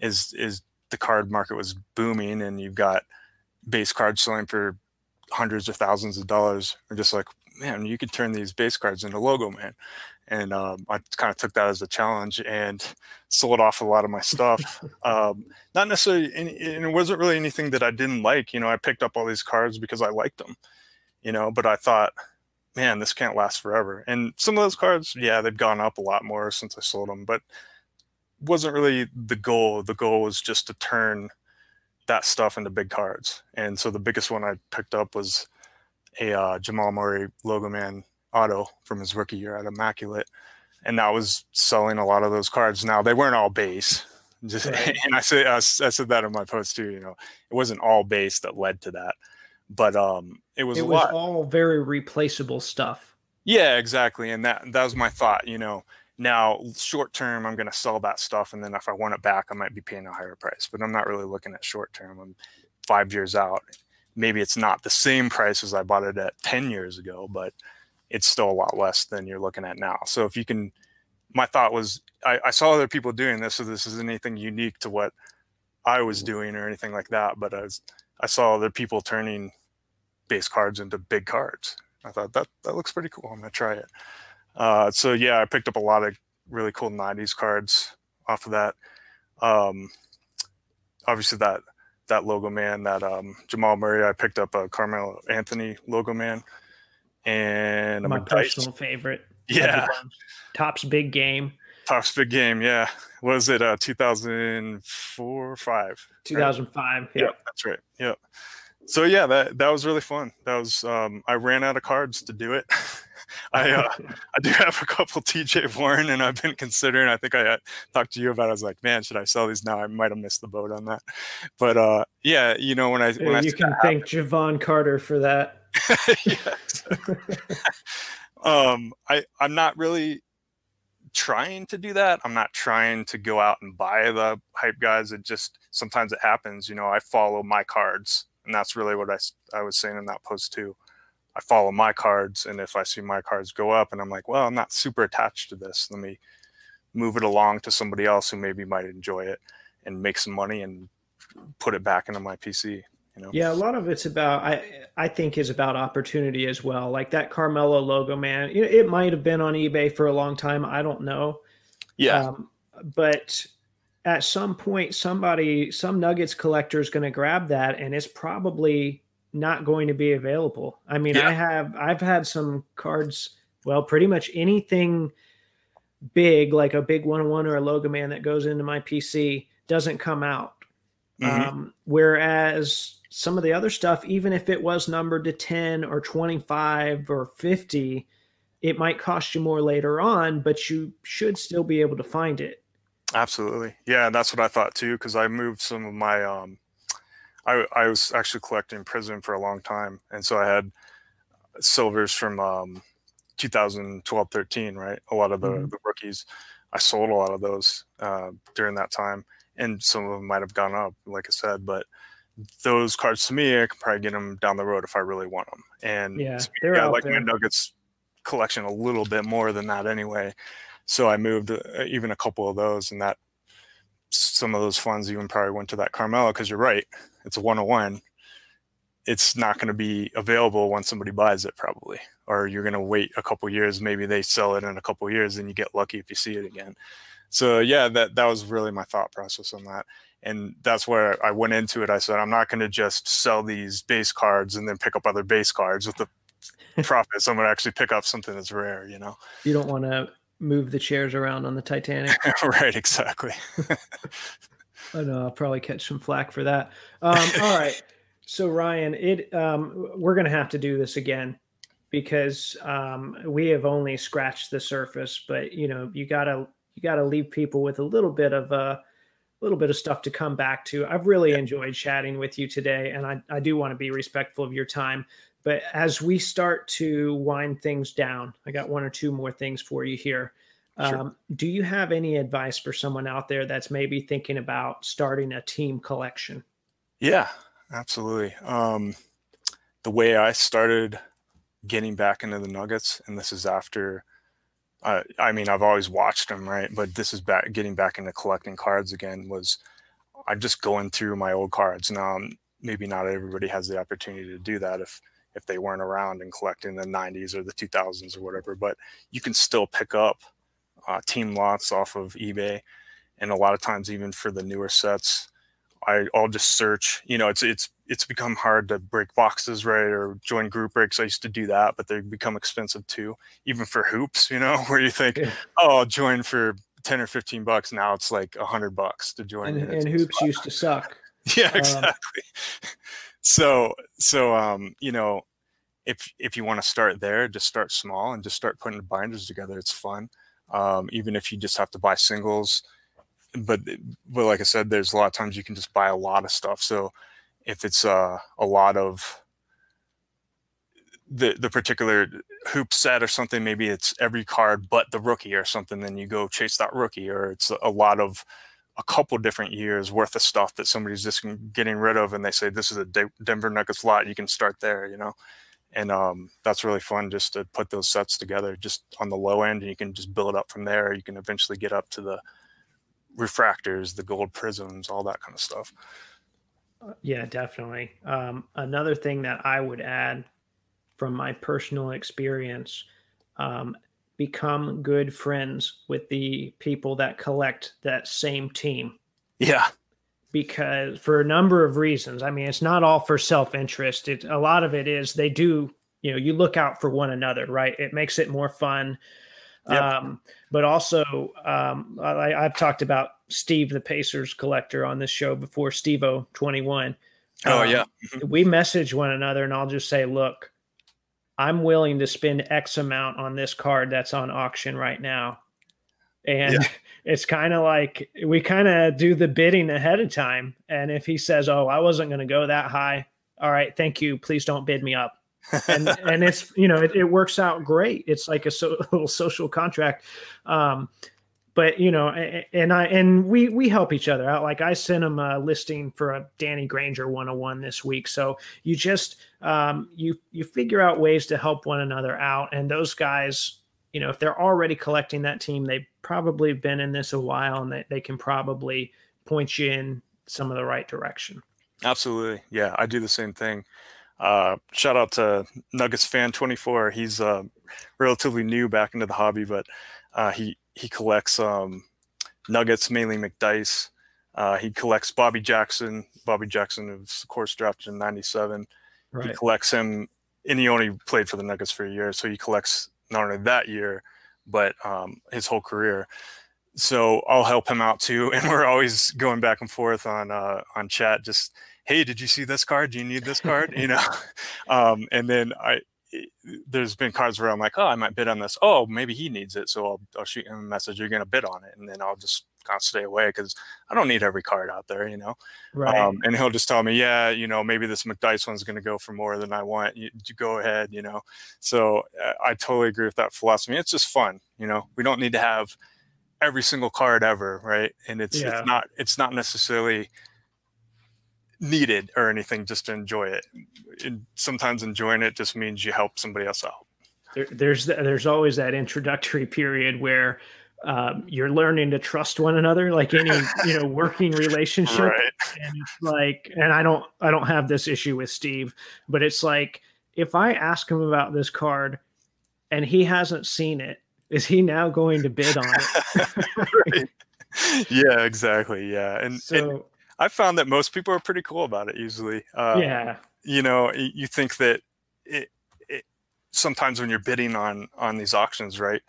is is the card market was booming, and you've got base cards selling for hundreds of thousands of dollars. We're just like, man, you could turn these base cards into logo man, and um, I kind of took that as a challenge and sold off a lot of my stuff. [laughs] um, not necessarily, and it wasn't really anything that I didn't like. You know, I picked up all these cards because I liked them, you know. But I thought man, this can't last forever. And some of those cards, yeah, they've gone up a lot more since I sold them, but wasn't really the goal. The goal was just to turn that stuff into big cards. And so the biggest one I picked up was a uh, Jamal Murray Logo Man auto from his rookie year at Immaculate. And that was selling a lot of those cards. Now they weren't all base. Just, [laughs] right. and I said I, I said that in my post too. You know, it wasn't all base that led to that but um, it was it was lot. all very replaceable stuff. Yeah, exactly, and that that was my thought. You know, now short term, I'm going to sell that stuff, and then if I want it back, I might be paying a higher price. But I'm not really looking at short term. I'm five years out. Maybe it's not the same price as I bought it at 10 years ago, but it's still a lot less than you're looking at now. So if you can, my thought was I, I saw other people doing this, so this isn't anything unique to what I was doing or anything like that. But I, was, I saw other people turning base cards into big cards. I thought that that looks pretty cool. I'm gonna try it. Uh, so yeah, I picked up a lot of really cool 90s cards off of that. Um, obviously that that logo man, that um, Jamal Murray, I picked up a Carmelo Anthony logo man, and my personal favorite. Yeah, Topps big game. Topps big game. Yeah, was it uh 2004 five? 2005. Right? Yeah, yep, that's right. Yep. So yeah, that that was really fun. That was um, I ran out of cards to do it. [laughs] I uh, [laughs] I do have a couple TJ Warren, and I've been considering. I think I uh, talked to you about. It. I was like, man, should I sell these now? I might have missed the boat on that. But uh, yeah, you know when I when yeah, I you can thank Jevon Carter for that. [laughs] um, I I'm not really trying to do that. I'm not trying to go out and buy the hype guys. It just sometimes it happens. You know, I follow my cards, and that's really what I I was saying in that post too. I follow my cards, and if I see my cards go up, and I'm like, well, I'm not super attached to this. Let me move it along to somebody else who maybe might enjoy it and make some money and put it back into my PC. You know? Yeah, a lot of it's about I I think is about opportunity as well. Like that Carmelo logo, man. It might have been on eBay for a long time. I don't know. Yeah. Um, but at some point, somebody, some Nuggets collector is going to grab that, and it's probably not going to be available. I mean, yeah. I have I've had some cards, well, pretty much anything big like a big 101 or a logo man that goes into my PC doesn't come out. Mm-hmm. Um, whereas some of the other stuff, even if it was numbered to 10 or 25 or 50, it might cost you more later on, but you should still be able to find it. Absolutely. Yeah, that's what I thought too, because I moved some of my um I, I was actually collecting Prizm for a long time, and so I had silvers from um, 2012, 13, right? A lot of the, mm-hmm. the rookies. I sold a lot of those uh, during that time, and some of them might have gone up, like I said. But those cards to me, I can probably get them down the road if I really want them. And yeah, yeah, I like there. my Nuggets collection a little bit more than that anyway. So I moved uh, even a couple of those, and that some of those funds even probably went to that Carmelo because you're right. It's a 101. It's not going to be available when somebody buys it, probably, or you're going to wait a couple years. Maybe they sell it in a couple years, and you get lucky if you see it again. So yeah, that that was really my thought process on that, and that's where I went into it. I said I'm not going to just sell these base cards and then pick up other base cards with the [laughs] profits. I'm going to actually pick up something that's rare. You know, you don't want to move the chairs around on the Titanic. [laughs] right, exactly. [laughs] I know I'll probably catch some flack for that. Um, all right, so Ryan, it um, we're gonna have to do this again because um, we have only scratched the surface. But you know, you gotta you gotta leave people with a little bit of a uh, little bit of stuff to come back to. I've really yeah. enjoyed chatting with you today, and I, I do want to be respectful of your time. But as we start to wind things down, I got one or two more things for you here. Sure. Um, do you have any advice for someone out there that's maybe thinking about starting a team collection? Yeah, absolutely. Um, the way I started getting back into the Nuggets, and this is after, uh, I mean, I've always watched them, right? But this is back getting back into collecting cards again. Was I'm just going through my old cards now. Maybe not everybody has the opportunity to do that if if they weren't around and collecting the 90s or the 2000s or whatever. But you can still pick up uh, team lots off of eBay, and a lot of times even for the newer sets, I, I'll just search. You know, it's it's it's become hard to break boxes, right, or join group breaks. I used to do that, but they become expensive too, even for hoops. You know, [laughs] where you think, yeah. oh, I'll join for ten or fifteen bucks. Now it's like a hundred bucks to join. And, and hoops used to [laughs] suck. Yeah, um, exactly. Um, [laughs] so so um, you know, if if you want to start there, just start small and just start putting binders together. It's fun um, even if you just have to buy singles. But but like I said, there's a lot of times you can just buy a lot of stuff. So if it's uh, a lot of the the particular hoop set or something, maybe it's every card but the rookie or something, then you go chase that rookie. Or it's a lot of a couple different years worth of stuff that somebody's just getting rid of and they say this is a De- denver nuggets lot you can start there you know and um, that's really fun just to put those sets together just on the low end and you can just build up from there you can eventually get up to the refractors the gold prisms all that kind of stuff yeah definitely um, another thing that i would add from my personal experience um, become good friends with the people that collect that same team yeah because for a number of reasons. I mean, it's not all for self interest. It a lot of it is they do. You know, you look out for one another, right? It makes it more fun. Yep. Um, but also, um, I, have talked about Steve, the Pacers collector, on this show before. Stevo twenty one. Oh um, yeah. [laughs] We message one another, and I'll just say, look. I'm willing to spend X amount on this card that's on auction right now and yeah. [laughs] it's kind of like we kind of do the bidding ahead of time and if he says oh i wasn't going to go that high all right thank you please don't bid me up and [laughs] and it's you know it, it, works out great it's like a, so, a little social contract um, but you know and i and we we help each other out like i sent him a listing for a danny granger 101 this week so you just um, you you figure out ways to help one another out and those guys you know if they're already collecting that team they've probably been in this a while and they, they can probably point you in some of the right direction. Absolutely. Yeah, I do the same thing. Uh, shout out to Nuggets fan 24. He's uh, relatively new back into the hobby, but uh, he he collects um, Nuggets mainly McDyess. Uh, he collects Bobby Jackson. Bobby Jackson was of course drafted in '97. Right. He collects him, and he only played for the Nuggets for a year, so he collects not only that year, but um, his whole career. So I'll help him out too, [laughs] and we're always going back and forth on uh, on chat. Just hey, did you see this card? Do you need this card? you know, [laughs] [laughs] um, and then I there's been cards where I'm like, oh, I might bid on this. Oh, maybe he needs it, so I'll, I'll shoot him a message. You're gonna bid on it, and then I'll just kind of stay away because I don't need every card out there, you know. Right. Um, and he'll just tell me, yeah, you know, maybe this McDyess one's gonna go for more than I want. You, you go ahead, you know. So uh, I totally agree with that philosophy. It's just fun, you know. We don't need to have every single card ever, right? And it's yeah. it's not it's not necessarily needed or anything just to enjoy it. And sometimes enjoying it just means you help somebody else out. There, there's there's always that introductory period where um, you're learning to trust one another, like any you know working [laughs] relationship. Right. And it's like, and I don't I don't have this issue with Steve, but it's like if I ask him about this card and he hasn't seen it, is he now going to bid on it? [laughs] Yeah, exactly. Yeah, and so. And- I found that most people are pretty cool about it usually. Uh, yeah. You know, you think that it, it, sometimes when you're bidding on on these auctions, right?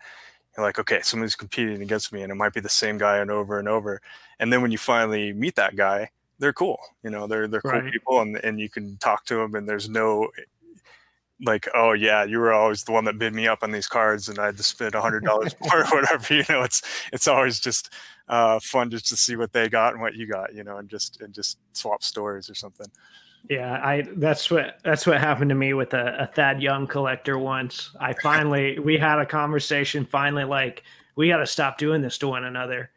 You're like, okay, somebody's competing against me, and it might be the same guy and over and over. And then when you finally meet that guy, they're cool. You know, they're they're cool right. people, and and you can talk to them, and there's no like, oh yeah, you were always the one that bid me up on these cards, and I had to spend a hundred dollars [laughs] more or [laughs] whatever. You know, it's it's always just uh, fun just to see what they got and what you got, you know, and just and just swap stories or something. Yeah, I that's what that's what happened to me with a, a Thad Young collector once. I finally we had a conversation. Finally, like we got to stop doing this to one another,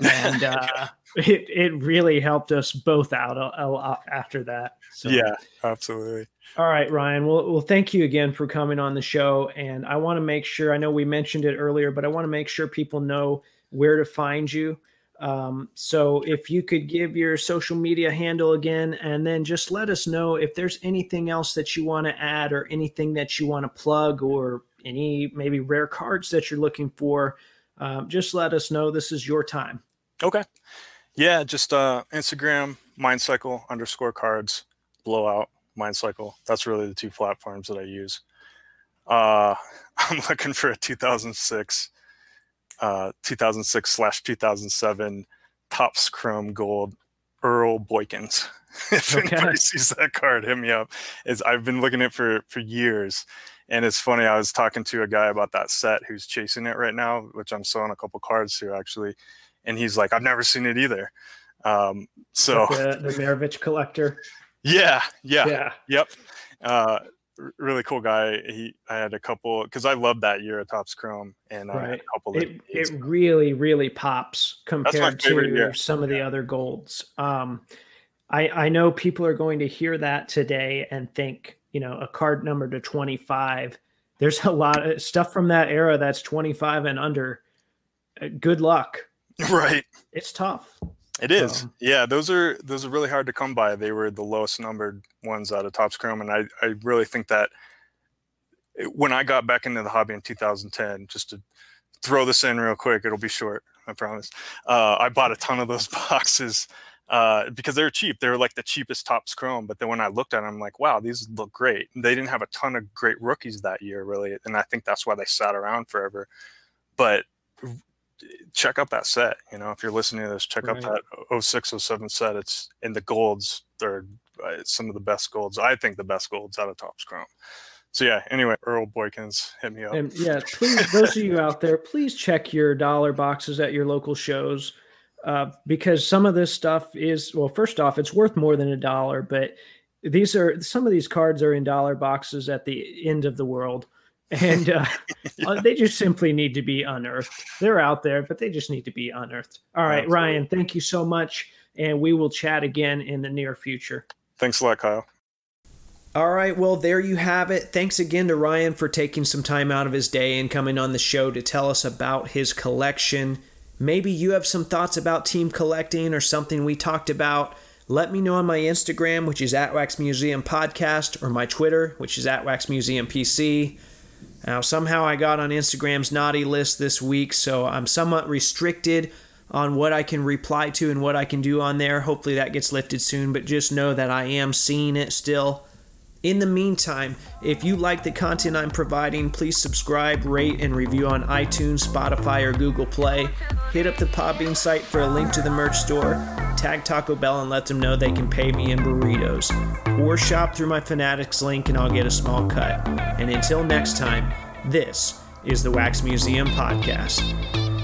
and uh, [laughs] it it really helped us both out a, a lot after that. So, yeah, absolutely. All right, Ryan. Well, well, thank you again for coming on the show. And I want to make sure I know we mentioned it earlier, but I want to make sure people know where to find you. Um, so if you could give your social media handle again, and then just let us know if there's anything else that you want to add or anything that you want to plug or any maybe rare cards that you're looking for. Um, just let us know. This is your time. Okay. Yeah, just uh, Instagram, mindcycle underscore cards, blowout, mindcycle. That's really the two platforms that I use. Uh, [laughs] I'm looking for a 2006 uh, 2006 slash 2007 Topps Chrome Gold Earl Boykins. [laughs] if okay. anybody sees that card, hit me up. Is I've been looking at it for for years, and it's funny. I was talking to a guy about that set who's chasing it right now, which I'm selling a couple cards to actually, and he's like, "I've never seen it either." Um, so the, the Maravich collector. [laughs] Yeah, yeah, yeah, yep. Uh, really cool guy. He I had a couple because I loved that year at Topps Chrome, and right. I had a couple. It it really really pops compared to some of the other golds. Um, I I know people are going to hear that today and think you know a card number to twenty five. There's a lot of stuff from that era that's twenty five and under. Uh, good luck. [laughs] Right. It's tough. It is. Um, yeah, those are those are really hard to come by. They were the lowest numbered ones out of Topps Chrome, and I I really think that when I got back into the hobby in 2010, just to throw this in real quick, it'll be short, I promise. Uh, I bought a ton of those [laughs] boxes uh, because they were cheap. They were like the cheapest Topps Chrome. But then when I looked at them, I'm like, wow, these look great. They didn't have a ton of great rookies that year, really, and I think that's why they sat around forever. But check out that set. You know, if you're listening to this, check right. out that 06, 07 set. It's in the golds. They're uh, some of the best golds. I think the best golds out of Topps Chrome. So yeah. Anyway, Earl Boykins, hit me up. And yeah, please, those of you out there, please check your dollar boxes at your local shows. Uh, because some of this stuff is well, first off, it's worth more than a dollar, but these are some of these cards are in dollar boxes at the end of the world and uh, [laughs] yeah. Uh, they just simply need to be unearthed. They're out there, but they just need to be unearthed. All right, Absolutely. Ryan, thank you so much, and we will chat again in the near future. Thanks a lot, Kyle. All right, well, there you have it. Thanks again to Ryan for taking some time out of his day and coming on the show to tell us about his collection. Maybe you have some thoughts about team collecting or something we talked about. Let me know on my Instagram, which is at Wax Museum Podcast, or my Twitter, which is at Wax Museum PC. Now, somehow I got on Instagram's naughty list this week, so I'm somewhat restricted on what I can reply to and what I can do on there. Hopefully that gets lifted soon, but just know that I am seeing it still. In the meantime, if you like the content I'm providing, please subscribe, rate, and review on iTunes, Spotify, or Google Play. Hit up the Podbean site for a link to the merch store. Tag Taco Bell and let them know they can pay me in burritos. Or shop through my Fanatics link and I'll get a small cut. And until next time, this is the Wax Museum Podcast.